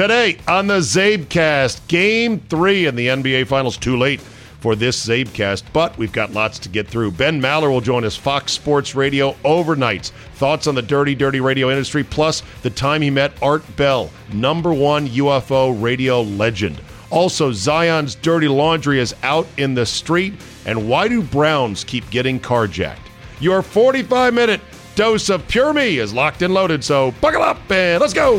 Today on the Zabecast, Game 3 in the NBA Finals. Too late for this Zabecast, but we've got lots to get through. Ben Maller will join us, Fox Sports Radio overnights. Thoughts on the dirty, dirty radio industry, plus the time he met Art Bell, number one UFO radio legend. Also, Zion's dirty laundry is out in the street, and why do Browns keep getting carjacked? Your 45 minute dose of Pure Me is locked and loaded, so buckle up and let's go!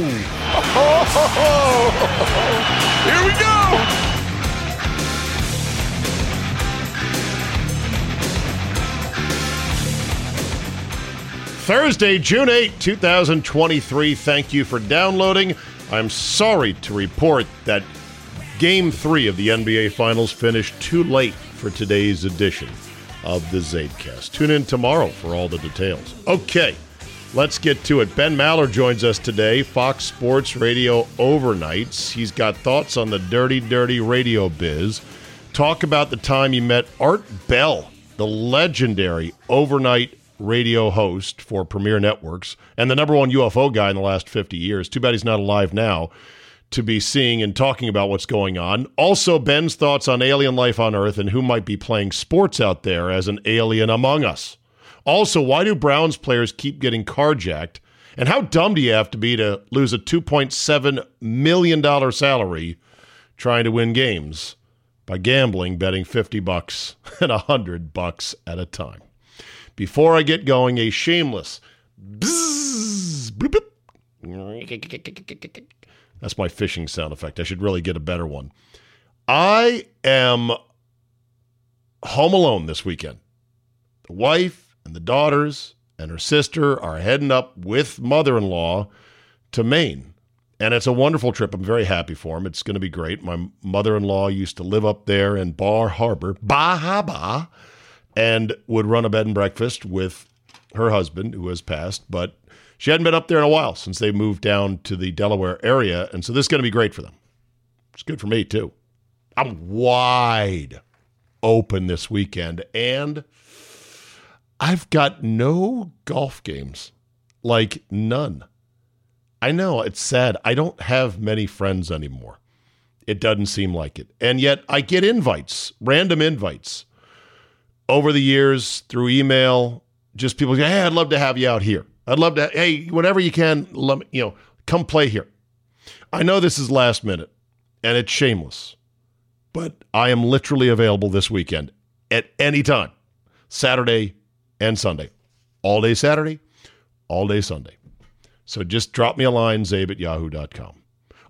Oh, here we go! Thursday, June 8, 2023. Thank you for downloading. I'm sorry to report that Game 3 of the NBA Finals finished too late for today's edition of the Zabecast. Tune in tomorrow for all the details. Okay, let's get to it. Ben Maller joins us today, Fox Sports Radio Overnights. He's got thoughts on the dirty, dirty radio biz. Talk about the time he met Art Bell, the legendary overnight radio host for Premier Networks and the number one UFO guy in the last 50 years. Too bad he's not alive now to be seeing and talking about what's going on. Also, Ben's thoughts on alien life on Earth and who might be playing sports out there as an alien among us. Also, why do Browns players keep getting carjacked? And how dumb do you have to be to lose a $2.7 million salary trying to win games by gambling, betting 50 bucks and 100 bucks at a time? Before I get going, a shameless bzzz, bloop, bloop. That's my fishing sound effect. I should really get a better one. I am home alone this weekend. The wife and the daughters and her sister are heading up with mother in law to Maine. And it's a wonderful trip. I'm very happy for them. It's going to be great. My mother in law used to live up there in Bar Harbor, Bahaba, and would run a bed and breakfast with her husband, who has passed. But she hadn't been up there in a while since they moved down to the Delaware area. And so this is going to be great for them. It's good for me, too. I'm wide, Open this weekend, and I've got no golf games, like none. I know it's sad. I don't have many friends anymore. It doesn't seem like it. And yet I get invites, random invites over the years through email. Just people say, hey, I'd love to have you out here. I'd love to, hey, whenever you can, let me, you know, come play here. I know this is last minute and it's shameless, but I am literally available this weekend at any time, Saturday and Sunday. All day Saturday, all day Sunday. So just drop me a line, zabe at yahoo.com.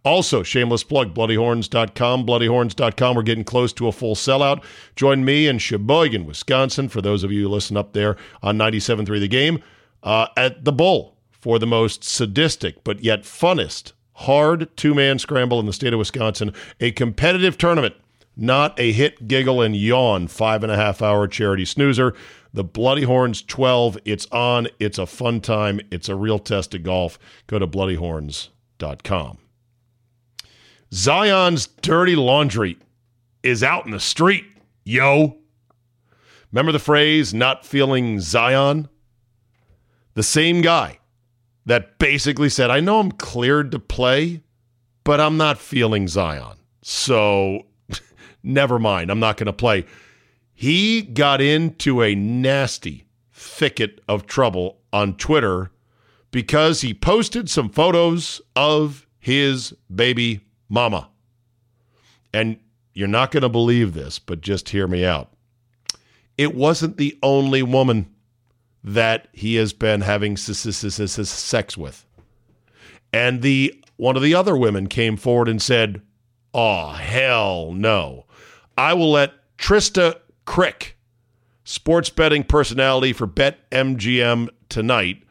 Also, shameless plug, bloodyhorns.com, bloodyhorns.com. We're getting close to a full sellout. Join me in Sheboygan, Wisconsin, for those of you who listen up there on 97.3 The Game, uh, at the Bull for the most sadistic but yet funnest hard two man scramble in the state of Wisconsin, a competitive tournament, not a hit, giggle, and yawn five and a half hour charity snoozer. The Bloody Horns 12, it's on. It's a fun time. It's a real test of golf. Go to bloodyhorns.com. Zion's dirty laundry is out in the street, yo. Remember the phrase, not feeling Zion? The same guy that basically said, I know I'm cleared to play, but I'm not feeling Zion. So never mind. I'm not going to play. He got into a nasty thicket of trouble on Twitter because he posted some photos of his baby mama. And you're not going to believe this, but just hear me out. It wasn't the only woman that he has been having sex with. And the one of the other women came forward and said, "Oh hell no. I will let Trysta Krick, sports betting personality for BetMGM tonight,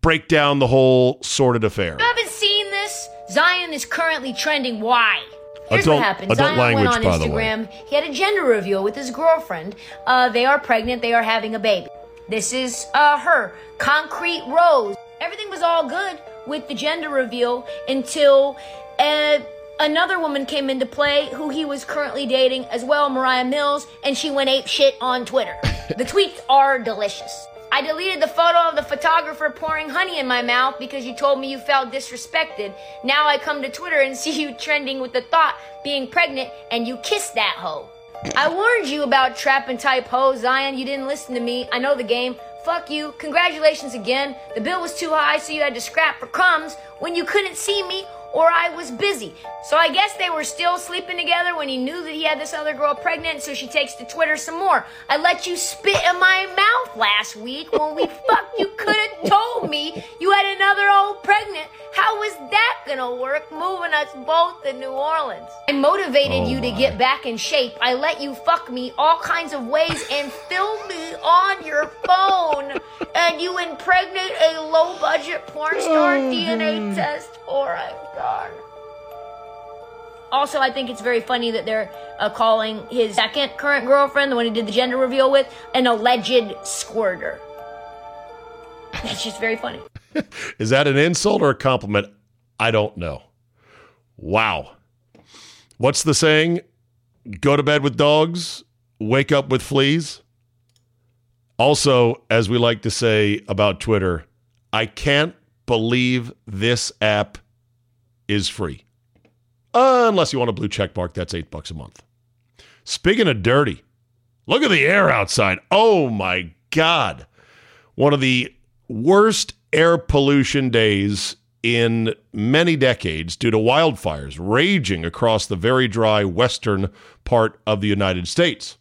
break down the whole sordid affair." You haven't seen this? Zion is currently trending. Why? Here's adult, what happened. Adult Zion language, went on by the way. Instagram. He had a gender reveal with his girlfriend. Uh, they are pregnant. They are having a baby. This is uh, her, Concrete Rose. Everything was all good with the gender reveal until uh, another woman came into play who he was currently dating as well, Mariah Mills, and she went ape shit on Twitter. the tweets are delicious. I deleted the photo of the photographer pouring honey in my mouth because you told me you felt disrespected. Now I come to Twitter and see you trending with the thought being pregnant and you kissed that hoe. I warned you about trap and type hoes, Zion. You didn't listen to me. I know the game. Fuck you. Congratulations again. The bill was too high, so you had to scrap for crumbs when you couldn't see me or I was busy. So I guess they were still sleeping together when he knew that he had this other girl pregnant, so she takes to Twitter some more. I let you spit in my mouth last week when we fucked. You could have told me you had another old pregnant. How was that gonna work moving us both to New Orleans? I motivated Oh you to get back in shape. I let you fuck me all kinds of ways and film me on your phone. And you impregnate a low budget porn star oh, DNA test. Oh my god. Also, I think it's very funny that they're uh, calling his second current girlfriend, the one he did the gender reveal with, an alleged squirter. That's just very funny. Is that an insult or a compliment? I don't know. Wow. What's the saying? Go to bed with dogs, wake up with fleas. Also, as we like to say about Twitter, I can't believe this app is free. Unless you want a blue check mark, that's eight bucks a month. Speaking of dirty, look at the air outside. Oh my God. One of the worst air pollution days in many decades due to wildfires raging across the very dry western part of the United States.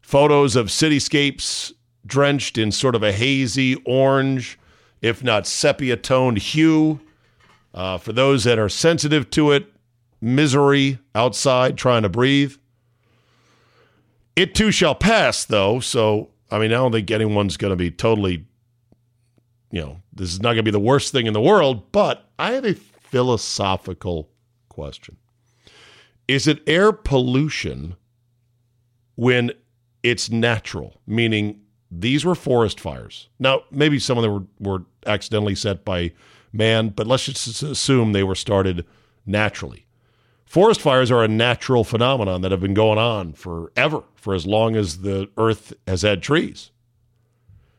Photos of cityscapes drenched in sort of a hazy orange, if not sepia toned hue. Uh, for those that are sensitive to it, misery outside trying to breathe. It too shall pass, though. So, I mean, I don't think anyone's going to be totally, you know, this is not going to be the worst thing in the world. But I have a philosophical question Is it air pollution when it's natural? Meaning, these were forest fires. Now, maybe some of them were, were accidentally set by man, but let's just assume they were started naturally. Forest fires are a natural phenomenon that have been going on forever, for as long as the earth has had trees.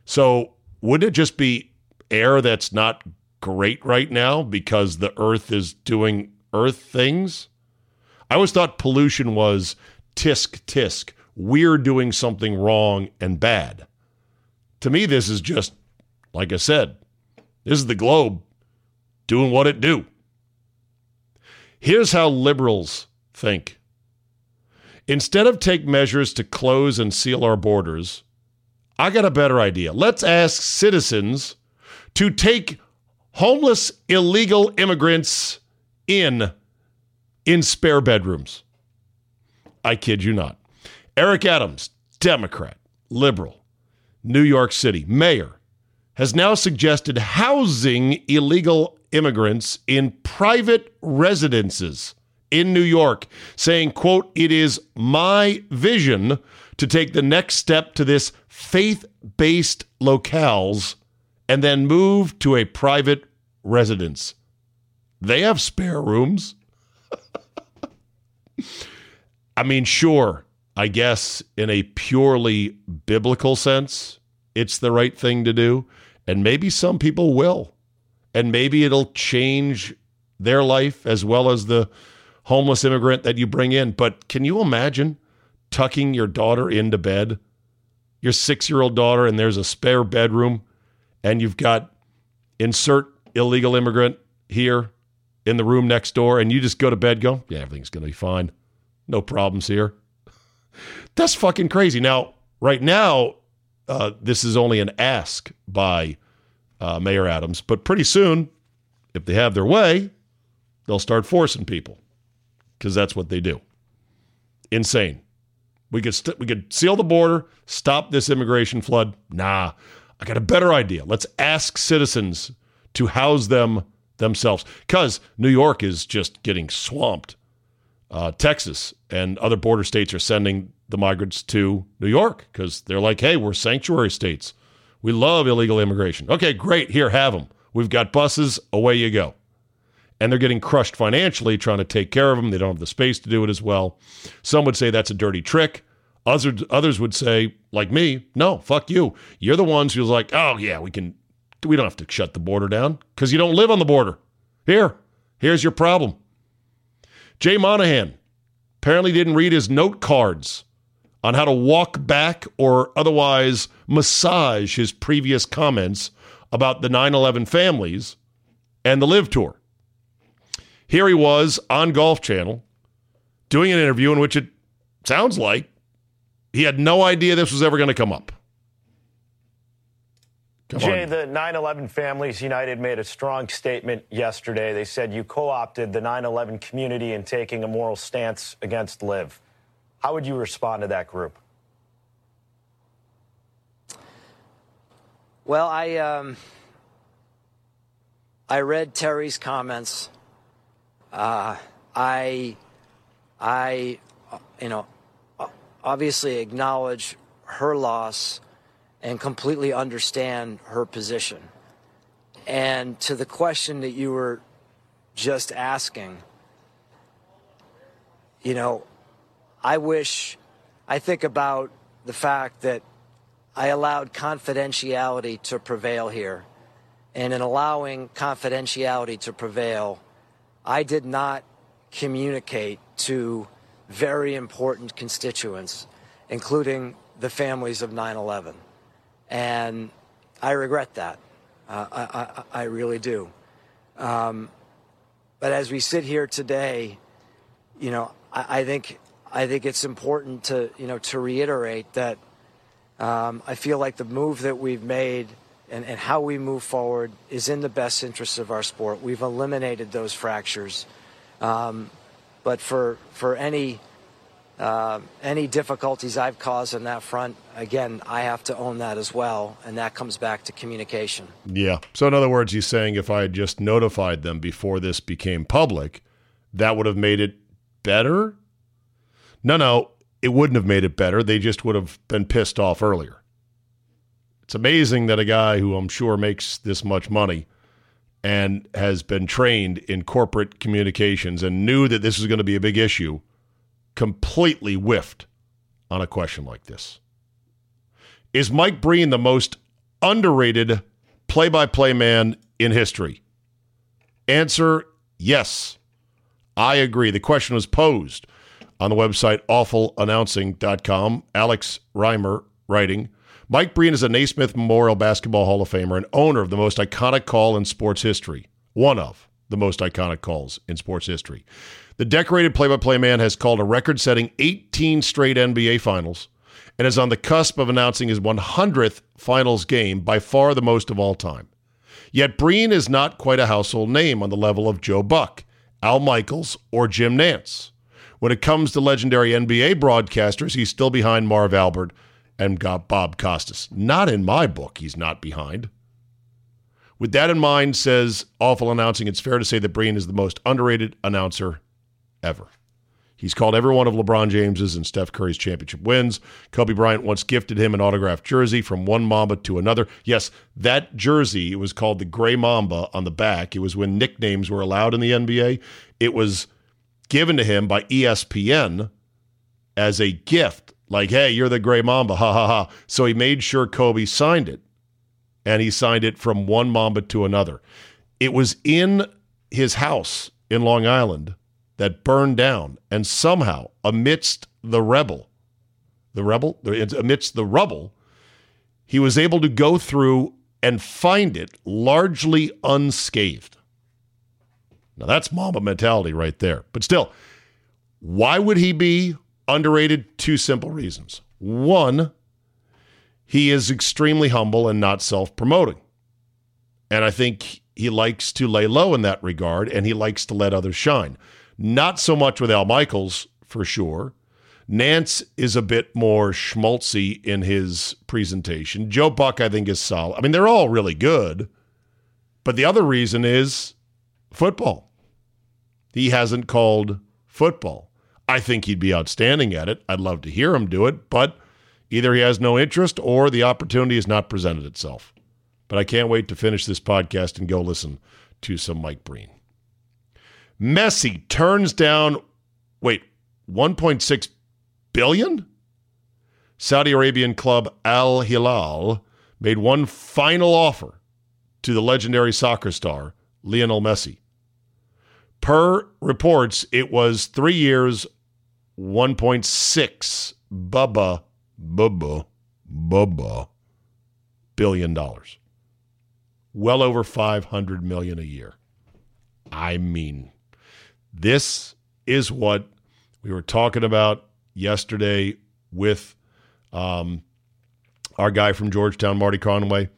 So, wouldn't it just be air that's not great right now because the earth is doing earth things? I always thought pollution was tisk tisk. We're doing something wrong and bad. To me, this is just, like I said, this is the globe doing what it do. Here's how liberals think. Instead of take measures to close and seal our borders, I got a better idea. Let's ask citizens to take homeless illegal immigrants in in spare bedrooms. I kid you not. Eric Adams, Democrat, liberal, New York City mayor, has now suggested housing illegal immigrants in private residences in New York, saying, quote, it is my vision to take the next step to this faith-based locales and then move to a private residence. They have spare rooms. I mean, sure, I guess in a purely biblical sense, it's the right thing to do. And maybe some people will. And maybe it'll change their life as well as the homeless immigrant that you bring in. But can you imagine tucking your daughter into bed, your six year old daughter, and there's a spare bedroom, and you've got insert illegal immigrant here in the room next door, and you just go to bed, go, yeah, everything's going to be fine. No problems here. That's fucking crazy. Now, right now, uh, this is only an ask by uh, Mayor Adams, but pretty soon, if they have their way, they'll start forcing people because that's what they do. Insane. We could st- we could seal the border, stop this immigration flood. Nah, I got a better idea. Let's ask citizens to house them themselves because New York is just getting swamped. Uh, Texas and other border states are sending the migrants to New York because they're like, hey, we're sanctuary states. We love illegal immigration. Okay, great. Here, have them. We've got buses. Away you go. And they're getting crushed financially trying to take care of them. They don't have the space to do it as well. Some would say that's a dirty trick. Others, others would say, like me, no, fuck you. You're the ones who's like, oh, yeah, we can, we don't have to shut the border down because you don't live on the border. Here, here's your problem. Jay Monahan apparently didn't read his note cards on how to walk back or otherwise massage his previous comments about the 9 11 families and the LIV tour. Here he was on Golf Channel doing an interview in which it sounds like he had no idea this was ever going to come up. Come Jay, on. the 9 11 Families United made a strong statement yesterday. They said you co opted the 9 11 community in taking a moral stance against LIV. How would you respond to that group? Well, I, um, I read Terry's comments. Uh, I, I, you know, obviously acknowledge her loss and completely understand her position. And to the question that you were just asking, you know, I wish, I think about the fact that I allowed confidentiality to prevail here. And in allowing confidentiality to prevail, I did not communicate to very important constituents, including the families of 9 11 and I regret that. Uh, I, I, I, really do. Um, but as we sit here today, you know, I, I, think I think it's important to you know to reiterate that um, I feel like the move that we've made and, and how we move forward is in the best interest of our sport. We've eliminated those fractures, um, but for for any uh, any difficulties I've caused on that front, again, I have to own that as well. And that comes back to communication. Yeah. So, in other words, he's saying if I had just notified them before this became public, that would have made it better? No, no, it wouldn't have made it better. They just would have been pissed off earlier. It's amazing that a guy who I'm sure makes this much money and has been trained in corporate communications and knew that this was going to be a big issue, completely whiffed on a question like this. Is Mike Breen the most underrated play by play man in history? Answer yes. I agree. The question was posed on the website awfulannouncing.com. Alex Reimer writing Mike Breen is a Naismith Memorial Basketball Hall of Famer and owner of the most iconic call in sports history. One of the most iconic calls in sports history. The decorated play by play man has called a record setting 18 straight NBA finals and is on the cusp of announcing his 100th finals game, by far the most of all time. Yet Breen is not quite a household name on the level of Joe Buck, Al Michaels, or Jim Nantz. When it comes to legendary NBA broadcasters, he's still behind Marv Albert and got Bob Costas. Not in my book, he's not behind. With that in mind, says Awful Announcing, it's fair to say that Breen is the most underrated announcer ever. He's called every one of LeBron James's and Steph Curry's championship wins. Kobe Bryant once gifted him an autographed jersey from one Mamba to another. Yes, that jersey, it was called the Gray Mamba on the back. It was when nicknames were allowed in the NBA. It was given to him by ESPN as a gift like, hey, you're the gray mamba, ha ha ha. So he made sure Kobe signed it, and he signed it from one mamba to another. It was in his house in Long Island that burned down, and somehow, amidst the rebel, the rebel, amidst the rubble, he was able to go through and find it largely unscathed. Now that's mamba mentality right there. But still, why would he be Underrated, two simple reasons. One, he is extremely humble and not self promoting. And I think he likes to lay low in that regard and he likes to let others shine. Not so much with Al Michaels, for sure. Nantz is a bit more schmaltzy in his presentation. Joe Buck, I think, is solid. I mean, they're all really good. But the other reason is football. He hasn't called football. I think he'd be outstanding at it. I'd love to hear him do it, but either he has no interest or the opportunity has not presented itself. But I can't wait to finish this podcast and go listen to some Mike Breen. Messi turns down, wait, 1.6 billion? Saudi Arabian club Al Hilal made one final offer to the legendary soccer star Lionel Messi. Per reports, it was three years, 1.6 bubba bubba bubba billion dollars. Well over 500 million a year. I mean, this is what we were talking about yesterday with um, our guy from Georgetown, Marty Conway.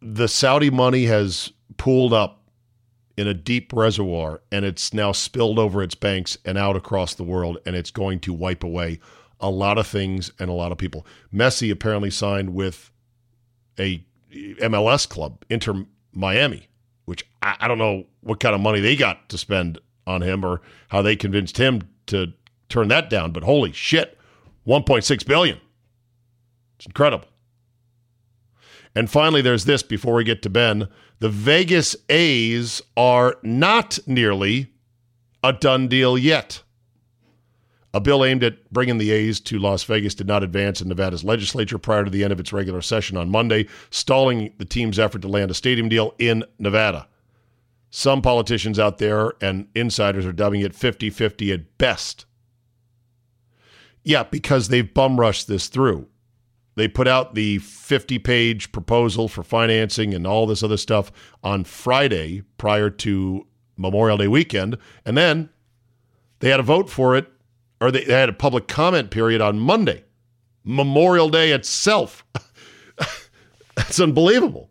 The Saudi money has pooled up in a deep reservoir and it's now spilled over its banks and out across the world and it's going to wipe away a lot of things and a lot of people. Messi apparently signed with a MLS club, Inter Miami, which I, I don't know what kind of money they got to spend on him or how they convinced him to turn that down, but holy shit, 1.6 billion. It's incredible. And finally, there's this before we get to Ben. The Vegas A's are not nearly a done deal yet. A bill aimed at bringing the A's to Las Vegas did not advance in Nevada's legislature prior to the end of its regular session on Monday, stalling the team's effort to land a stadium deal in Nevada. Some politicians out there and insiders are dubbing it 50 50 at best. Yeah, because they've bum rushed this through. They put out the 50 page proposal for financing and all this other stuff on Friday prior to Memorial Day weekend. And then they had a vote for it, or they, had a public comment period on Monday. Memorial Day itself. that's unbelievable.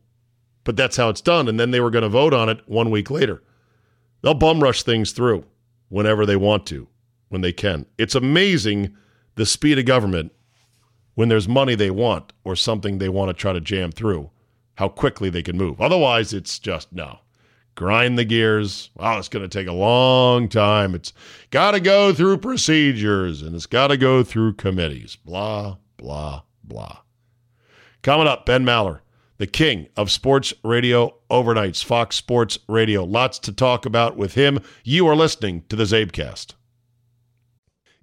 But that's how it's done. And then they were going to vote on it one week later. They'll bum rush things through whenever they want to, when they can. It's amazing the speed of government when there's money they want or something they want to try to jam through, how quickly they can move. Otherwise, it's just no. Grind the gears. Wow, it's going to take a long time. It's got to go through procedures and it's got to go through committees. Blah, blah, blah. Coming up, Ben Maller. the king of sports radio overnights, Fox Sports Radio. Lots to talk about with him. You are listening to the Zabecast.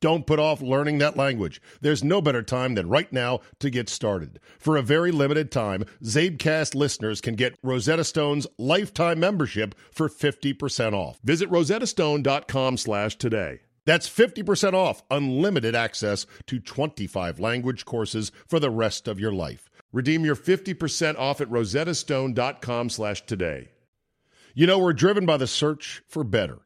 Don't put off learning that language. There's no better time than right now to get started. For a very limited time, Zabecast listeners can get Rosetta Stone's lifetime membership for 50% off. Visit rosettastone.com slash today. That's 50% off unlimited access to 25 language courses for the rest of your life. Redeem your 50% off at rosettastone.com slash today. You know, we're driven by the search for better.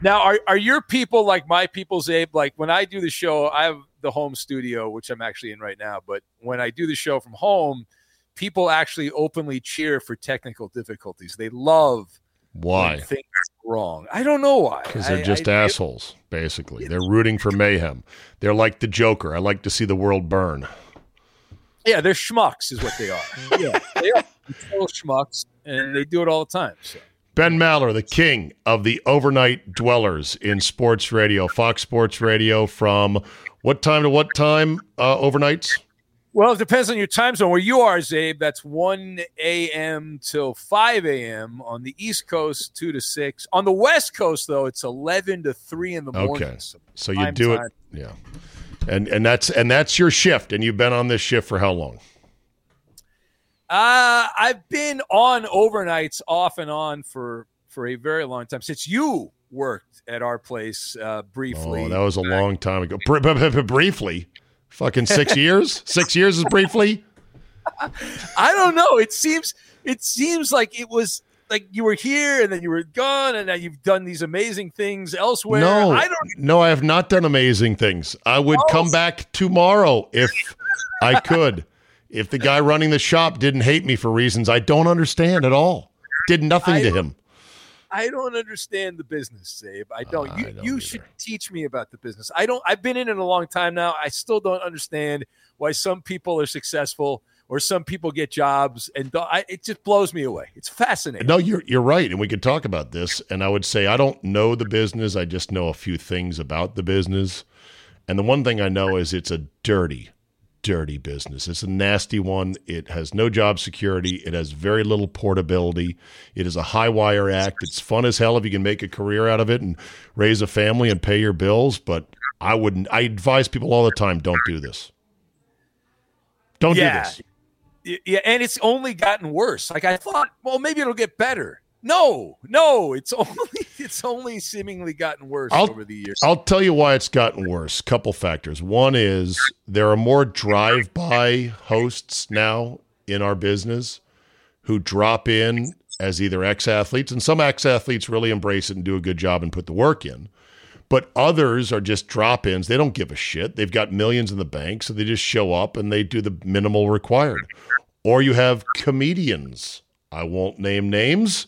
Now, are are your people like my people, Zabe? Like when I do the show, I have the home studio, which I'm actually in right now. But when I do the show from home, people actually openly cheer for technical difficulties. They love why things wrong. I don't know why. Because they're I- just I- assholes, basically. They're rooting for mayhem. They're like the Joker. I like to see the world burn. Yeah, they're schmucks, is what they are. yeah, they are total schmucks, and they do it all the time. So. Ben Maller, the king of the overnight dwellers in sports radio, Fox Sports Radio, from what time to what time uh, overnights? Well, it depends on your time zone. Where you are, Zabe, that's 1 a.m. till 5 a.m. On the East Coast, 2 to 6. On the West Coast, though, it's 11 to 3 in the morning. Okay, so you do time. it, yeah, and and that's and that's your shift, and you've been on this shift for how long? Uh, I've been on overnights off and on for for a very long time since you worked at our place uh, briefly. Oh, that was a long time ago. Br- br- br- briefly, fucking six years. Six years is briefly. I don't know. It seems it seems like it was like you were here and then you were gone and now you've done these amazing things elsewhere. No, I don't. No, I have not done amazing things. I would Oh. come back tomorrow if I could. If the guy running the shop didn't hate me for reasons I don't understand at all, did nothing I to him. I don't understand the business, Zabe. I don't. Uh, I you don't you should teach me about the business. I don't. I've been in it a long time now. I still don't understand why some people are successful or some people get jobs, and I, it just blows me away. It's fascinating. No, you're you're right, and we could talk about this. And I would say I don't know the business. I just know a few things about the business. And the one thing I know is it's a dirty, dirty business. It's a nasty one. It has no job security. It has very little portability. It is a high wire act. It's fun as hell if you can make a career out of it and raise a family and pay your bills. But I wouldn't. I advise people all the time: don't do this. Don't Yeah. do this. Yeah, and it's only gotten worse. Like I thought, well, maybe it'll get better. No, no, it's only it's only seemingly gotten worse I'll- over the years. I'll tell you why it's gotten worse. Couple factors. One is there are more drive-by hosts now in our business who drop in as either ex-athletes, and some ex-athletes really embrace it and do a good job and put the work in. But others are just drop-ins. They don't give a shit. They've got millions in the bank, so they just show up and they do the minimal required. Or you have comedians. I won't name names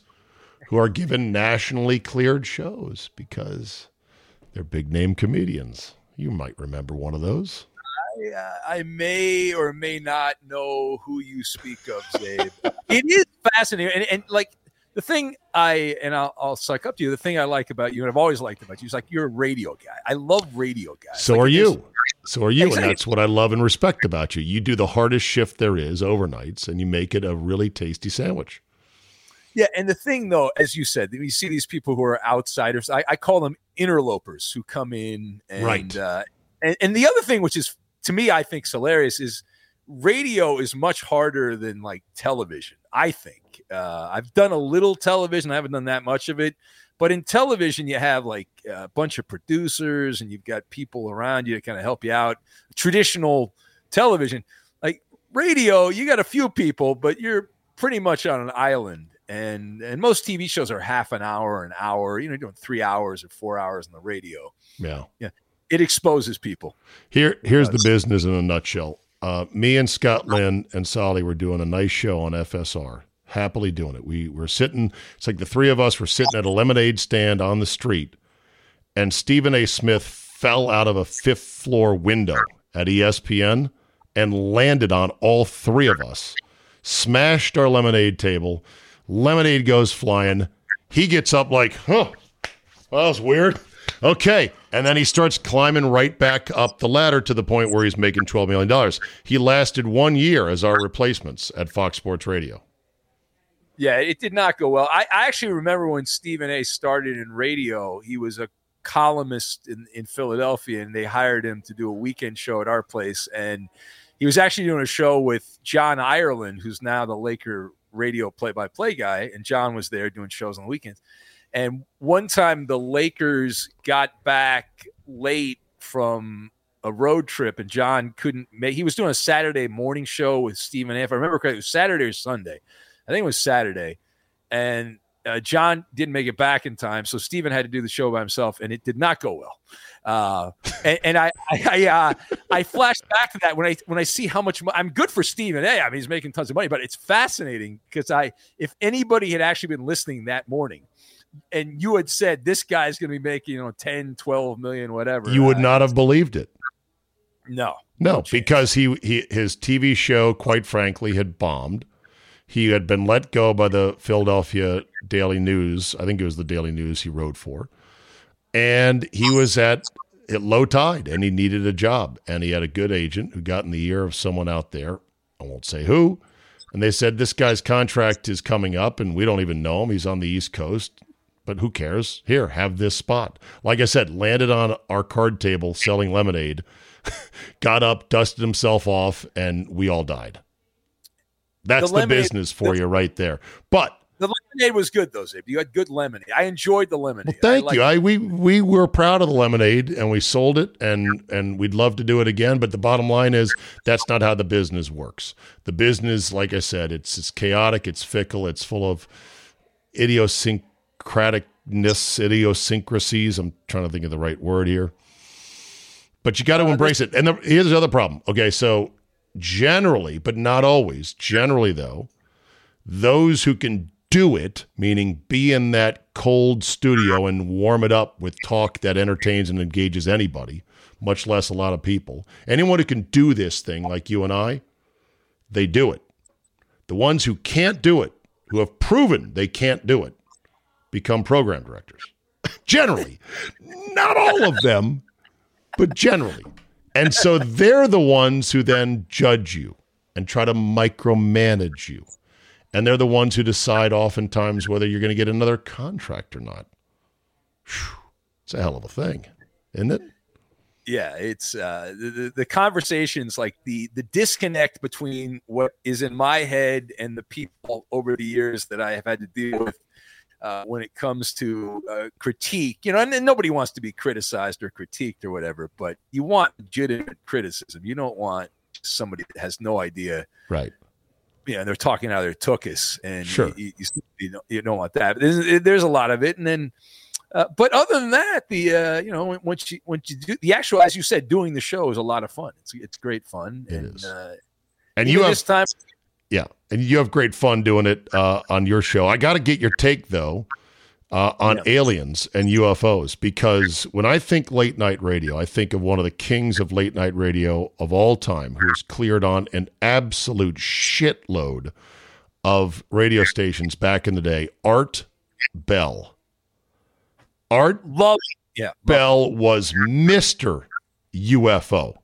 who are given nationally cleared shows because they're big name comedians. You might remember one of those. I, uh, I may or may not know who you speak of, Zabe. it is fascinating, and, and like the thing I and I'll, I'll suck up to you. The thing I like about you, and I've always liked about you, is like you're a radio guy. I love radio guys. So Like, are you. is- So are you. Exactly. And that's what I love and respect about you. You do the hardest shift there is overnights and you make it a really tasty sandwich. Yeah, and the thing though, as you said, you see these people who are outsiders. I, I call them interlopers who come in and Right. uh, and, and the other thing, which is to me, I think hilarious, is radio is much harder than like television. I think uh, I've done a little television. I haven't done that much of it, but in television, you have like a bunch of producers and you've got people around you to kind of help you out. Traditional television, like radio, you got a few people, but you're pretty much on an island. And and most TV shows are half an hour, an hour. You know, doing three hours or four hours on the radio. Yeah. yeah. It exposes people. Here, here's the business in a nutshell. Uh, me and Scott Lynn and Solly were doing a nice show on FSR. Happily doing it. We were sitting. It's like the three of us were sitting at a lemonade stand on the street, and Stephen A. Smith fell out of a fifth floor window at ESPN and landed on all three of us. Smashed our lemonade table. Lemonade goes flying. He gets up like, huh, well, that was weird. Okay. And then he starts climbing right back up the ladder to the point where he's making $12 million. He lasted one year as our replacements at Fox Sports Radio. Yeah, it did not go well. I, I actually remember when Stephen A. started in radio. He was a columnist in, in Philadelphia, and they hired him to do a weekend show at our place. And he was actually doing a show with John Ireland, who's now the Laker radio play-by-play guy. And John was there doing shows on the weekends. And one time the Lakers got back late from a road trip, and John couldn't make. He was doing a Saturday morning show with Stephen. If I remember correctly, it was Saturday or Sunday. I think it was Saturday, and uh, John didn't make it back in time, so Stephen had to do the show by himself, and it did not go well. Uh, and, and I, I, I, uh, I flashed back to that when I when I see how much mo- I'm good for Stephen. Hey, I mean he's making tons of money, but it's fascinating because I, if anybody had actually been listening that morning, and you had said this guy's going to be making you know 10, 12 million, whatever, You would uh, not have believed it. no, No, chance. because he, he his TV show, quite frankly, had bombed. He had been let go by the Philadelphia Daily News. I think it was the Daily News he wrote for. And he was at, at low tide and he needed a job. And he had a good agent who got in the ear of someone out there. I won't say who. And they said, This guy's contract is coming up and we don't even know him. He's on the East Coast, but who cares? Here, have this spot. Like I said, landed on our card table selling lemonade, got up, dusted himself off, and we all died. That's the, the business for the, you right there. But the lemonade was good though, Zib. You had good lemonade. I enjoyed the lemonade. Well, thank I you. I we we were proud of the lemonade and we sold it and and we'd love to do it again. But the bottom line is that's not how the business works. The business, like I said, it's it's chaotic, it's fickle, it's full of idiosyncraticness, idiosyncrasies. I'm trying to think of the right word here. But you got to uh, embrace it. And the, here's the other problem. Okay, so generally, but not always, generally though, those who can do it, meaning be in that cold studio and warm it up with talk that entertains and engages anybody, much less a lot of people. Anyone who can do this thing, like you and I, they do it. The ones who can't do it, who have proven they can't do it, become program directors. generally, not all of them, but generally. And so they're the ones who then judge you and try to micromanage you and they're the ones who decide oftentimes whether you're going to get another contract or not. Whew, it's a hell of a thing, isn't it? Yeah, it's uh, the, the conversations like the the disconnect between what is in my head and the people over the years that I have had to deal with uh, when it comes to uh, critique. You know, and, and, nobody wants to be criticized or critiqued or whatever, but you want legitimate criticism. You don't want somebody that has no idea right you know, they're talking out of their tuchus, and sure. you, you, you, don't, you don't want that. There's, there's, a lot of it, and then, uh, but other than that, the uh, you know, once you once you do the actual, as you said, doing the show is a lot of fun. It's it's great fun, it and uh, and you have this time, yeah, and you have great fun doing it uh, on your show. I got to get your take though uh, on yeah. aliens and UFOs because when I think late night radio, I think of one of the kings of late night radio of all time who has cleared on an absolute shitload of radio stations back in the day, Art Bell. Art love, yeah, Bell was Mr. UFO.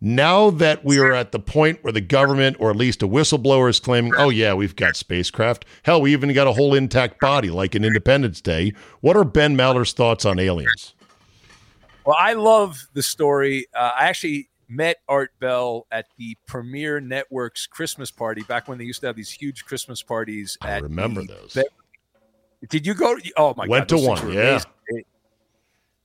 Now that we are at the point where the government, or at least a whistleblower, is claiming, oh, yeah, we've got spacecraft. Hell, we even got a whole intact body like in Independence Day. What are Ben Maller's thoughts on aliens? Well, I love the story. Uh, I actually met Art Bell at the Premiere Network's Christmas party back when they used to have these huge Christmas parties. I remember those. Be- Did you go? Oh my Went god! Went to one, yeah. Amazing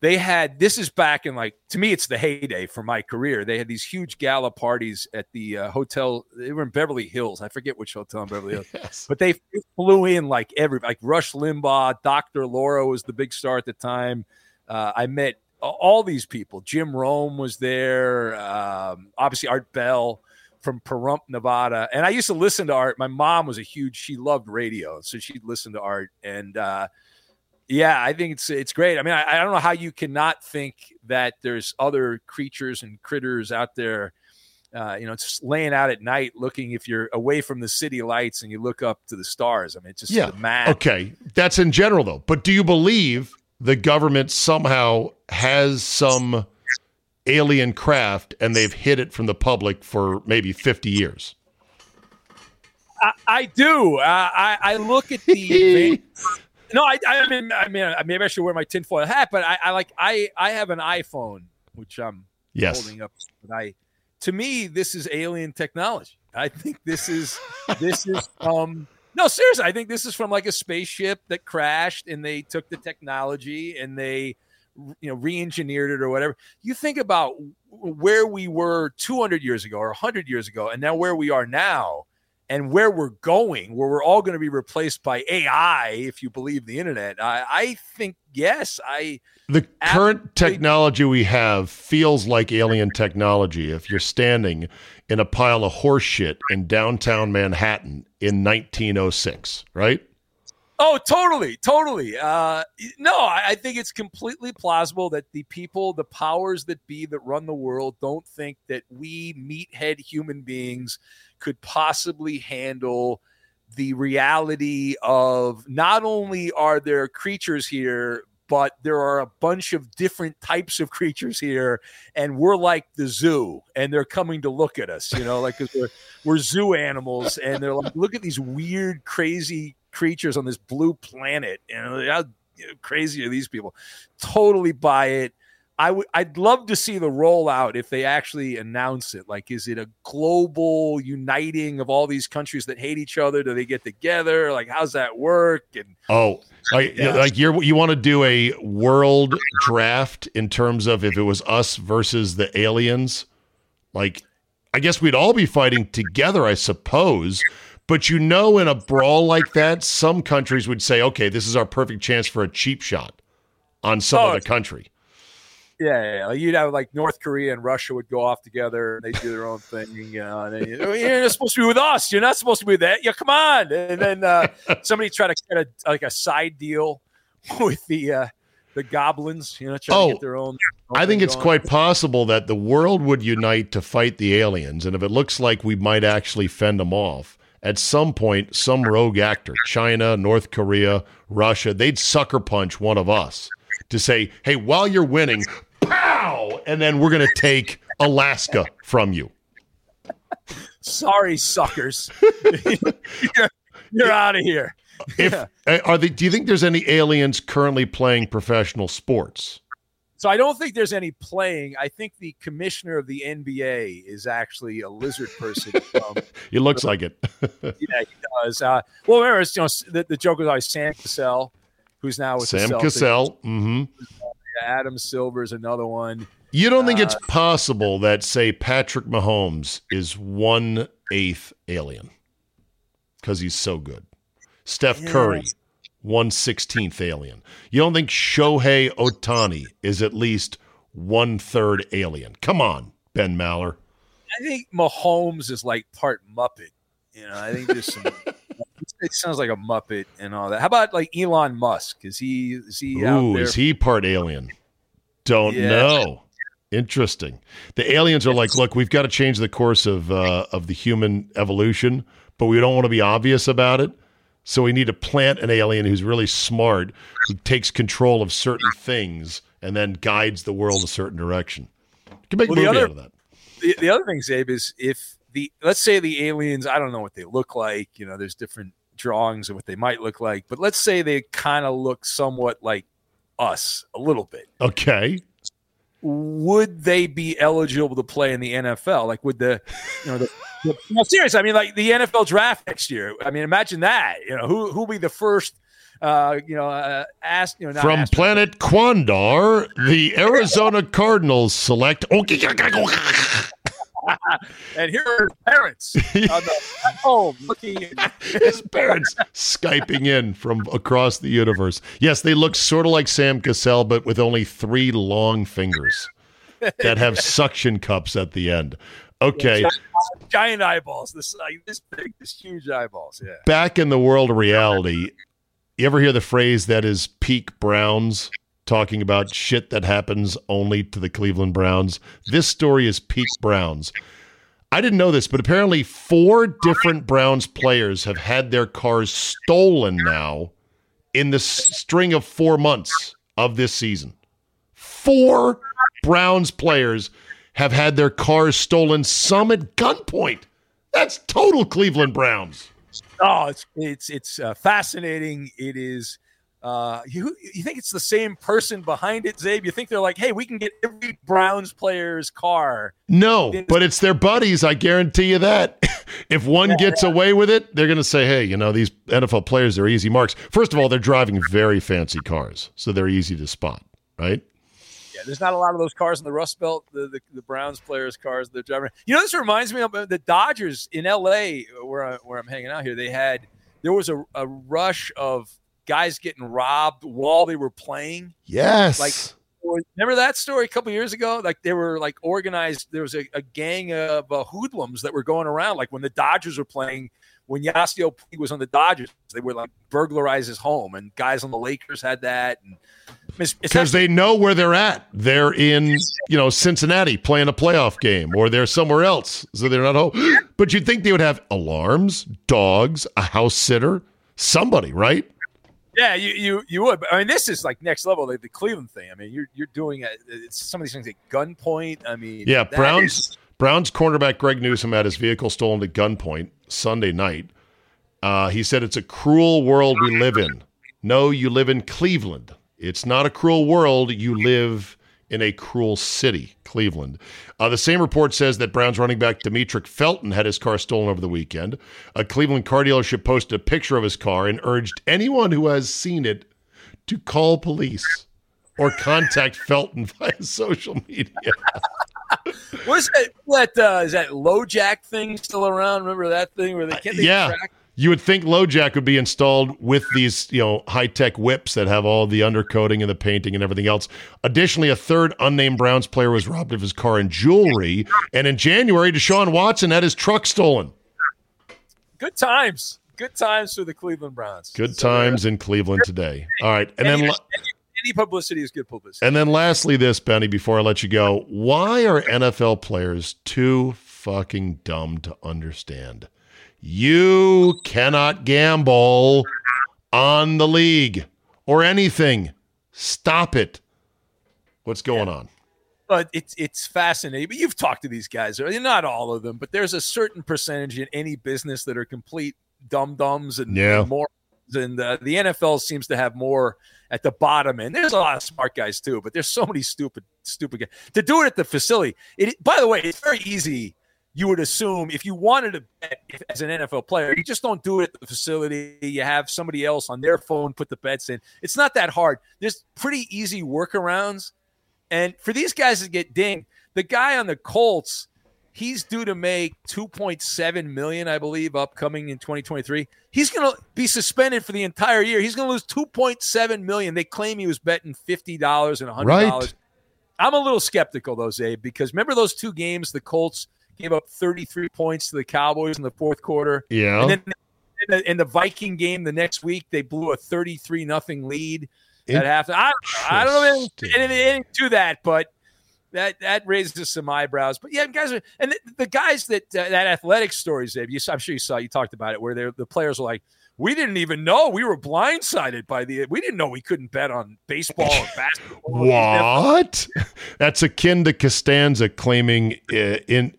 they had this is back in like to me it's the heyday for my career they had these huge gala parties at the uh, hotel they were in beverly hills i forget which hotel in beverly hills yes. but they flew in like every like rush limbaugh dr laura was the big star at the time uh, i met all these people jim rome was there um, obviously art bell from Pahrump, Nevada. And I used to listen to Art. My mom was a huge, she loved radio. So she'd listen to Art. And uh, yeah, I think it's it's great. I mean, I, I, don't know how you cannot think that there's other creatures and critters out there. Uh, you know, just laying out at night, looking if you're away from the city lights and you look up to the stars. I mean, it's just yeah. mad. Okay, that's in general though. But do you believe the government somehow has some alien craft and they've hid it from the public for maybe 50 years? I, I do. Uh, I, I look at the no, I, I mean, I mean, maybe I should wear my tinfoil hat, but I, I like, I, I have an iPhone, which I'm yes. holding up. But I, to me, this is alien technology. I think this is, this is, um, no, seriously, I think this is from like a spaceship that crashed, and they took the technology and they, you know, re-engineered it or whatever. You think about where we were 200 years ago or 100 years ago, and now where we are now and where we're going, where we're all going to be replaced by AI, if you believe the internet, I, I think yes. I the current technology we have feels like alien technology. If you're standing in a pile of horseshit in downtown Manhattan in 1906, right? Oh, totally, totally. Uh, no, I, I think it's completely plausible that the people, the powers that be that run the world, don't think that we meathead human beings could possibly handle the reality of not only are there creatures here, but there are a bunch of different types of creatures here, and we're like the zoo, and they're coming to look at us, you know, like because we're, we're zoo animals, and they're like, look at these weird, crazy creatures on this blue planet, and how crazy are these people? Totally buy it. I would I'd love to see the rollout if they actually announce it. Like, is it a global uniting of all these countries that hate each other? Do they get together? Like, how's that work? And oh, like, Yeah. like you're you want to do a world draft in terms of if it was us versus the aliens? Like, I guess we'd all be fighting together, I suppose. But you know, in a brawl like that, some countries would say, "Okay, this is our perfect chance for a cheap shot on some Oh, other country." Yeah, yeah. Like, you'd have like North Korea and Russia would go off together and they do their own thing. You know, and know, you're not supposed to be with us. You're not supposed to be with that. Yeah, come on. And then uh, somebody try to get a like a side deal with the uh, the goblins. You know, try Oh, to get their own. I think it's going. quite possible that the world would unite to fight the aliens, and if it looks like we might actually fend them off, at some point, some rogue actor, China, North Korea, Russia, they'd sucker punch one of us to say, "Hey, while you're winning, pow!" and then we're going to take Alaska from you. sorry, suckers. you're you're out of here. If Yeah. uh, are they, do you think there's any aliens currently playing professional sports? So I don't think there's any playing. I think the commissioner of the NBA is actually a lizard person. From, It looks like it. yeah, he does. Uh, well, remember, it's, you know, the, the joke was always Sam Cassell, who's now with Sam. Cassell. hmm Adam Silver is another one. You don't think Uh, it's possible that, say, Patrick Mahomes is one eighth alien because he's so good? Steph Yeah. Curry, one sixteenth alien. You don't think Shohei Ohtani is at least one third alien? Come on, Ben Maller. I think Mahomes is like part Muppet. You know, I think there's some. it sounds like a Muppet and all that. How about like Elon Musk? Is he is he out Ooh, there? is he part alien? Don't Yeah. know. Interesting. The aliens are like, look, we've got to change the course of uh, of the human evolution, but we don't want to be obvious about it. So we need to plant an alien who's really smart, who takes control of certain things, and then guides the world a certain direction. You can make Well, a movie other- out of that. the, the other thing, Zabe, is if the let's say the aliens, I don't know what they look like. You know, there's different drawings of what they might look like, but let's say they kind of look somewhat like us a little bit. Okay. Would they be eligible to play in the NFL? Like, would the you know the, the no, serious? I mean, like the NFL draft next year. I mean, imagine that. You know, who who will be the first? Uh, you know, uh, ask you know From ask- planet Quandar, the Arizona Cardinals select. and here are his parents at home looking. his parents skyping in from across the universe. Yes, they look sort of like Sam Cassell, but with only three long fingers that have suction cups at the end. Okay, giant eyeballs. This like this big, this huge eyeballs. Yeah. back in the world of reality, you ever hear the phrase that is peak Browns? Talking about shit that happens only to the Cleveland Browns. This story is peak Browns. I didn't know this, but apparently four different Browns players have had their cars stolen now in the string of four months of this season. Four Browns players have had their cars stolen, some at gunpoint. That's total Cleveland Browns. Oh, it's it's it's uh, fascinating. It is. Uh, you you think it's the same person behind it, Zabe? You think they're like, hey, we can get every Browns player's car. No, but it's their buddies. I guarantee you that. if one gets away with it, they're going to say, hey, you know, these NFL players are easy marks. First of all, they're driving very fancy cars, so they're easy to spot, right? Yeah, there's not a lot of those cars in the Rust Belt. The the, the Browns players' cars they're driving. You know, this reminds me of uh, the Dodgers in L.A. where I, where I'm hanging out here. They had there was a, a rush of guys getting robbed while they were playing. Yes. Like, Remember that story a couple years ago? Like they were like organized. There was a, a gang of uh, hoodlums that were going around. Like when the Dodgers were playing, when Yasiel Puig was on the Dodgers, they would like burglarize his home, and guys on the Lakers had that. And it's, it's because they know where they're at. They're in, you know, Cincinnati playing a playoff game, or they're somewhere else, so they're not home. But you'd think they would have alarms, dogs, a house sitter, somebody, right? Yeah, you you you would. But, I mean, this is like next level. The, the Cleveland thing. I mean, you're you're doing it. It's some of these things at gunpoint. I mean, Yeah, Browns is- Browns cornerback Greg Newsome had his vehicle stolen at gunpoint Sunday night. Uh, he said it's a cruel world we live in. No, you live in Cleveland. It's not a cruel world. You live in a cruel city, Cleveland. Uh, the same report says that Browns running back Demetric Felton had his car stolen over the weekend. A Cleveland car dealership posted a picture of his car and urged anyone who has seen it to call police or contact Felton via social media. What's that? What uh, is that LoJack thing still around? Remember that thing where they can't they yeah. track? You would think LoJack would be installed with these, you know, high-tech whips that have all the undercoating and the painting and everything else. Additionally, a third unnamed Browns player was robbed of his car and jewelry. And in January, Deshaun Watson had his truck stolen. Good times. Good times for the Cleveland Browns. Good So, uh, times in Cleveland today. All right, and then any, la- any publicity is good publicity. and then lastly, this Benny. Before I let you go, why are NFL players too fucking dumb to understand? You cannot gamble on the league or anything. Stop it. What's going on? but it's it's fascinating. But you've talked to these guys, not all of them, but there's a certain percentage in any business that are complete dum dums and, Yeah. and more. And uh, the NFL seems to have more at the bottom end. There's a lot of smart guys too, but there's so many stupid, stupid guys to do it at the facility. It, by the way, it's very easy. You would assume if you wanted to bet if, as an NFL player, you just don't do it at the facility. You have somebody else on their phone put the bets in. It's not that hard. There's pretty easy workarounds. And for these guys to get dinged, the guy on the Colts, he's due to make 2.7 million, I believe, upcoming in 2023. He's going to be suspended for the entire year. He's going to lose 2.7 million. They claim he was betting $50 and $100. Right. I'm a little skeptical though, Zabe, because remember those two games the Colts gave up 33 points to the Cowboys in the fourth quarter. Yeah. And then in the, in the Viking game the next week, they blew a 33 nothing lead at half. I, I don't know anything, to that, but that that raises some eyebrows. But yeah, guys, are, and the, the guys that uh, that athletic stories, Dave, you, I'm sure you saw, you talked about it, where they're, the players are like, we didn't even know we were blindsided by the. We didn't know we couldn't bet on baseball or basketball. What? That's akin to Costanza claiming uh, in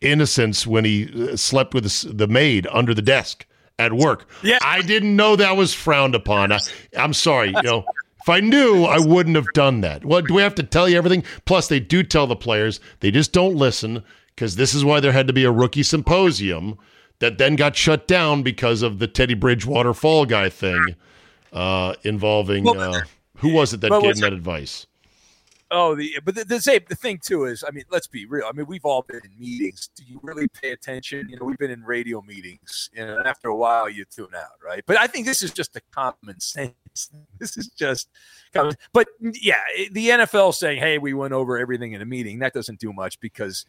innocence when he uh, slept with the, maid under the desk at work. Yeah. I didn't know that was frowned upon. I, I'm sorry. You know, if I knew, I wouldn't have done that. Well, do we have to tell you everything? Plus, they do tell the players. They just don't listen because this is why there had to be a rookie symposium that then got shut down because of the Teddy Bridgewater fall guy thing uh, involving uh, who was it that gave him that advice? Oh, the but the, the same the thing too is, I mean, let's be real. I mean, we've all been in meetings. Do you really pay attention? You know, we've been in radio meetings, and after a while, you tune out, right? But I think this is just a common sense. This is just common. But yeah, the NFL saying, "Hey, we went over everything in a meeting," that doesn't do much because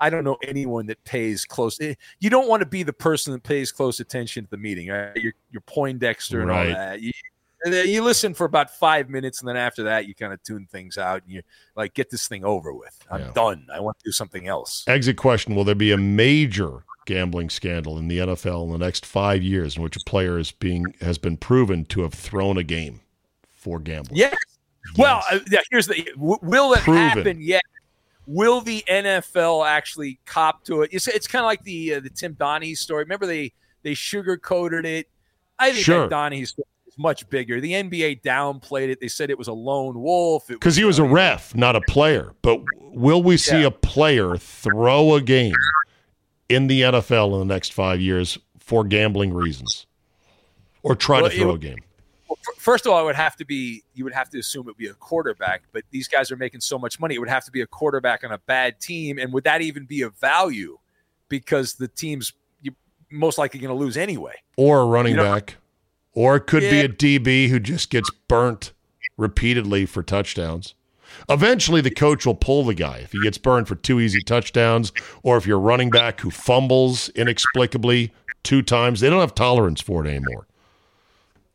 I don't know anyone that pays close. eh, You don't want to be the person that pays close attention to the meeting. Right? You're, you're Poindexter and Right. all that. You, and then you listen for about five minutes, and then after that, you kind of tune things out, and you like get this thing over with. I'm Yeah. done. I want to do something else. Exit question Will there be a major gambling scandal in the NFL in the next five years in which a player is being has been proven to have thrown a game for gambling? Yes. Well, uh, yeah, here's the. Will it Proven. happen yet? Will the NFL actually cop to it? It's, it's kind of like the uh, the Tim Donaghy story. Remember they they sugarcoated it. I think Sure. is much bigger. The NBA downplayed it. They said it was a lone wolf. Because he was a ref, not a player. But will we see Yeah. a player throw a game in the NFL in the next five years for gambling reasons, or try Well, to it throw a game? Well, first of all, it would have to be you would have to assume it would be a quarterback, but these guys are making so much money. It would have to be a quarterback on a bad team, and would that even be a value? Because the team's most likely going to lose anyway. Or a running You know- back, or it could be a DB who just gets burnt repeatedly for touchdowns. Eventually, the coach will pull the guy if he gets burned for two easy touchdowns, or if you're a running back who fumbles inexplicably two times. They don't have tolerance for it anymore.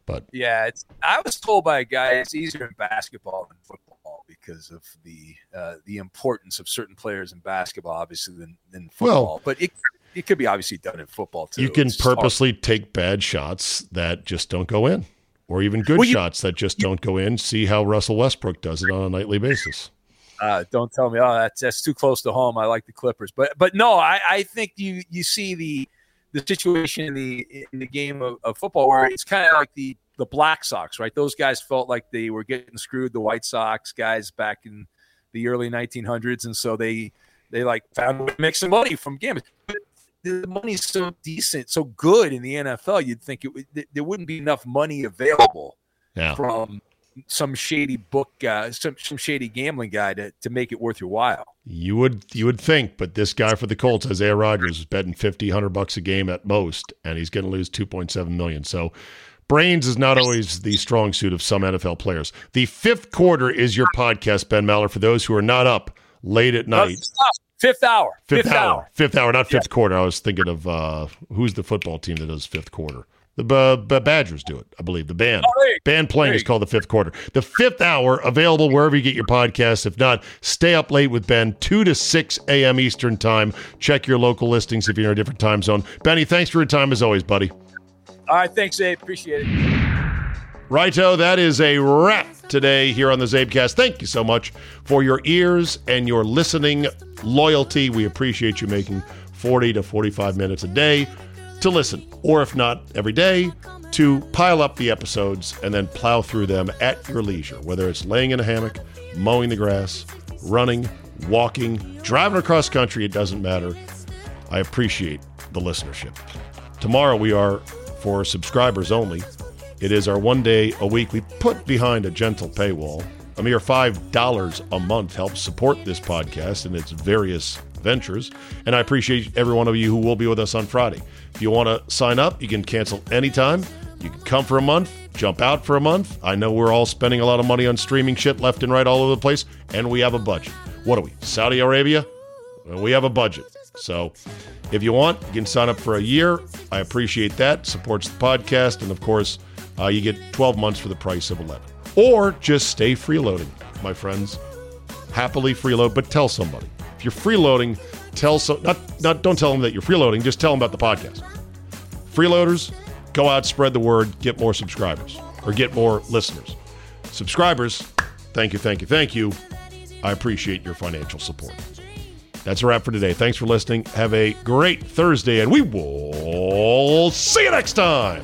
But Yeah, it's. I was told by a guy it's easier in basketball than football because of the uh, the importance of certain players in basketball, obviously, than than Well- football. but it it could be obviously done in football too. you can It's just hard. purposely take bad shots that just don't go in, or even good Well, you- shots that just don't go in. See how Russell Westbrook does it on a nightly basis. Uh, don't tell me, oh, that's that's too close to home. I like the Clippers, but but no, I, I think you you see the the situation in the in the game of, of football where it's kind of like the the Black Sox, right? Those guys felt like they were getting screwed. The White Sox guys back in the early 1900s, and so they they like found to make some money from gambling. But the money's so decent, so good in the NFL. You'd think it would, there wouldn't be enough money available Yeah. from some shady book guy, some some shady gambling guy to to make it worth your while. You would you would think, but this guy for the Colts, Isaiah Rodgers, is betting 50, 100 bucks a game at most, and he's going to lose 2.7 million. So brains is not always the strong suit of some NFL players. The fifth quarter is your podcast, Ben Maller, for those who are not up late at night. Fifth hour. Fifth, hour. Fifth hour, not fifth quarter. I was thinking of uh, who's the football team that does fifth quarter. The B- B- Badgers do it, I believe. The band. Oh. Band playing is called the fifth quarter. The fifth hour, available wherever you get your podcasts. If not, stay up late with Ben, 2 to 6 a.m. Eastern Time. Check your local listings if you're in a different time zone. Benny, thanks for your time as always, buddy. All right. Thanks, Abe. Appreciate it. Righto, that is a wrap today here on the Zabecast. Thank you so much for your ears and your listening loyalty. We appreciate you making 40 to 45 minutes a day to listen, or if not every day, to pile up the episodes and then plow through them at your leisure, whether it's laying in a hammock, mowing the grass, running, walking, driving across country, it doesn't matter. I appreciate the listenership. Tomorrow we are for subscribers only. It is our one day a week we put behind a gentle paywall. A mere $5 a month helps support this podcast and its various ventures. And I appreciate every one of you who will be with us on Friday. If you want to sign up, you can cancel anytime. You can come for a month, jump out for a month. I know we're all spending a lot of money on streaming shit left and right all over the place, and we have a budget. What are we, Saudi Arabia? We have a budget. So if you want, you can sign up for a year. I appreciate that. Supports the podcast. And of course, uh, you get 12 months for the price of 11. Or just stay freeloading, my friends. Happily freeload, but tell somebody. If you're freeloading, tell so not not don't tell them that you're freeloading, just tell them about the podcast. Freeloaders, go out, spread the word, get more subscribers or get more listeners. Subscribers, thank you, thank you, thank you. I appreciate your financial support. That's a wrap for today. Thanks for listening. Have a great Thursday, and we will see you next time.